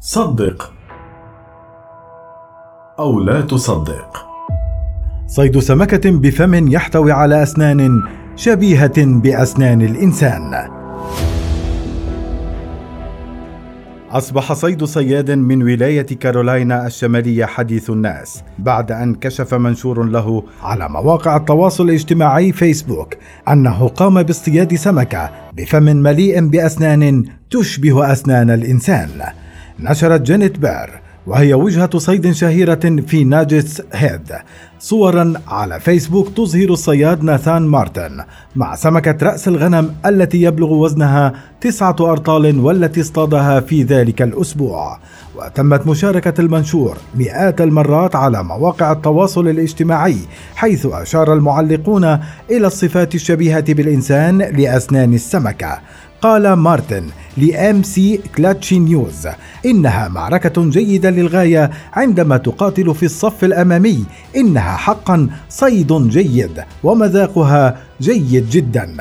صدق أو لا تصدق. صيد سمكة بفم يحتوي على أسنان شبيهة بأسنان الإنسان. أصبح صيد صياد من ولاية كارولاينا الشمالية حديث الناس بعد أن كشف منشور له على مواقع التواصل الاجتماعي فيسبوك أنه قام باصطياد سمكة بفم مليء بأسنان تشبه أسنان الإنسان. نشرت جينيت بير وهي وجهة صيد شهيرة في ناجتس هيد. صورا على فيسبوك تظهر الصياد ناثان مارتن مع سمكة رأس الغنم التي يبلغ وزنها تسعة أرطال والتي اصطادها في ذلك الأسبوع. وتمت مشاركة المنشور مئات المرات على مواقع التواصل الاجتماعي حيث أشار المعلقون إلى الصفات الشبيهة بالإنسان لأسنان السمكة. قال مارتن ل McClatchy News. إنها معركة جيدة للغاية عندما تقاتل في الصف الأمامي. إنها حقا صيد جيد ومذاقها جيد جدا.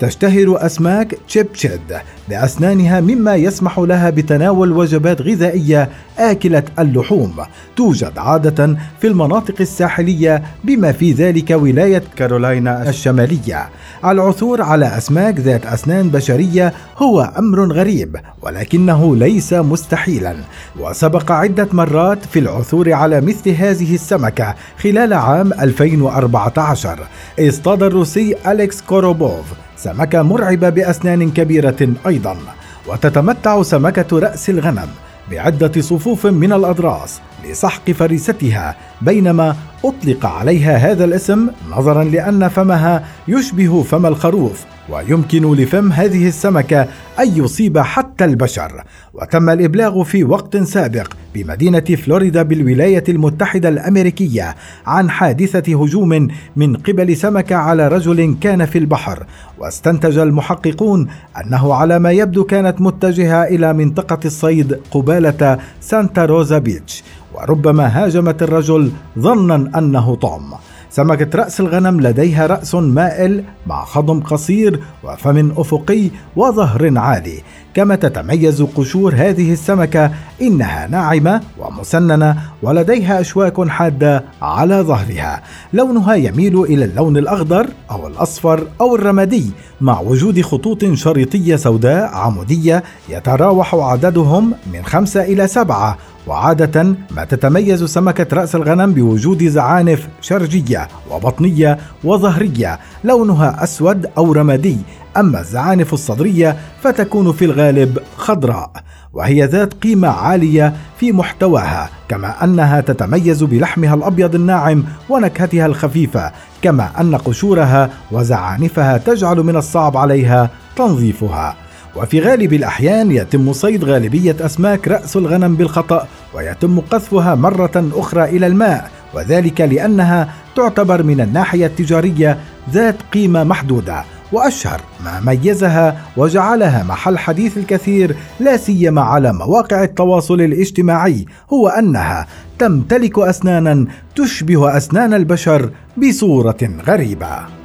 تشتهر أسماك sheepshead بأسنانها مما يسمح لها بتناول وجبات غذائية آكلة اللحوم. توجد عادة في المناطق الساحلية بما في ذلك ولاية كارولاينا الشمالية. العثور على أسماك ذات أسنان بشرية هو أمر غريب. ولكنه ليس مستحيلا. وسبق عدة مرات في العثور على مثل هذه السمكة خلال عام 2014 اصطاد الروسي أليكس كوروبوف سمكة مرعبة بأسنان كبيرة أيضا. وتتمتع سمكة رأس الغنم بعدة صفوف من الأضراس لسحق فريستها بينما أطلق عليها هذا الاسم نظرا لأن فمها يشبه فم الخروف ويمكن لفم هذه السمكة أن يصيب حتى البشر. وتم الإبلاغ في وقت سابق بمدينة فلوريدا بالولاية المتحدة الأمريكية عن حادثة هجوم من قبل سمكة على رجل كان في البحر. واستنتج المحققون أنه على ما يبدو كانت متجهة إلى منطقة الصيد قبالة سانتا روزا بيتش. وربما هاجمت الرجل ظنا أنه طعم. سمكة رأس الغنم لديها رأس مائل مع خضم قصير وفم أفقي وظهر عالي. كما تتميز قشور هذه السمكة إنها ناعمة ومسننة ولديها أشواك حادة على ظهرها. لونها يميل إلى اللون الأخضر أو الأصفر أو الرمادي مع وجود خطوط شريطية سوداء عمودية يتراوح عددهم من خمسة إلى سبعة وعادة ما تتميز سمكة رأس الغنم بوجود زعانف شرجية وبطنية وظهرية لونها أسود أو رمادي. أما الزعانف الصدرية فتكون في الغالب خضراء وهي ذات قيمة عالية في محتواها كما أنها تتميز بلحمها الأبيض الناعم ونكهتها الخفيفة كما أن قشورها وزعانفها تجعل من الصعب عليها تنظيفها. وفي غالب الأحيان يتم صيد غالبية أسماك رأس الغنم بالخطأ ويتم قذفها مرة أخرى إلى الماء وذلك لأنها تعتبر من الناحية التجارية ذات قيمة محدودة وأشهر ما ميزها وجعلها محل حديث الكثير لا سيما على مواقع التواصل الاجتماعي هو أنها تمتلك اسنانا تشبه أسنان البشر بصورة غريبة.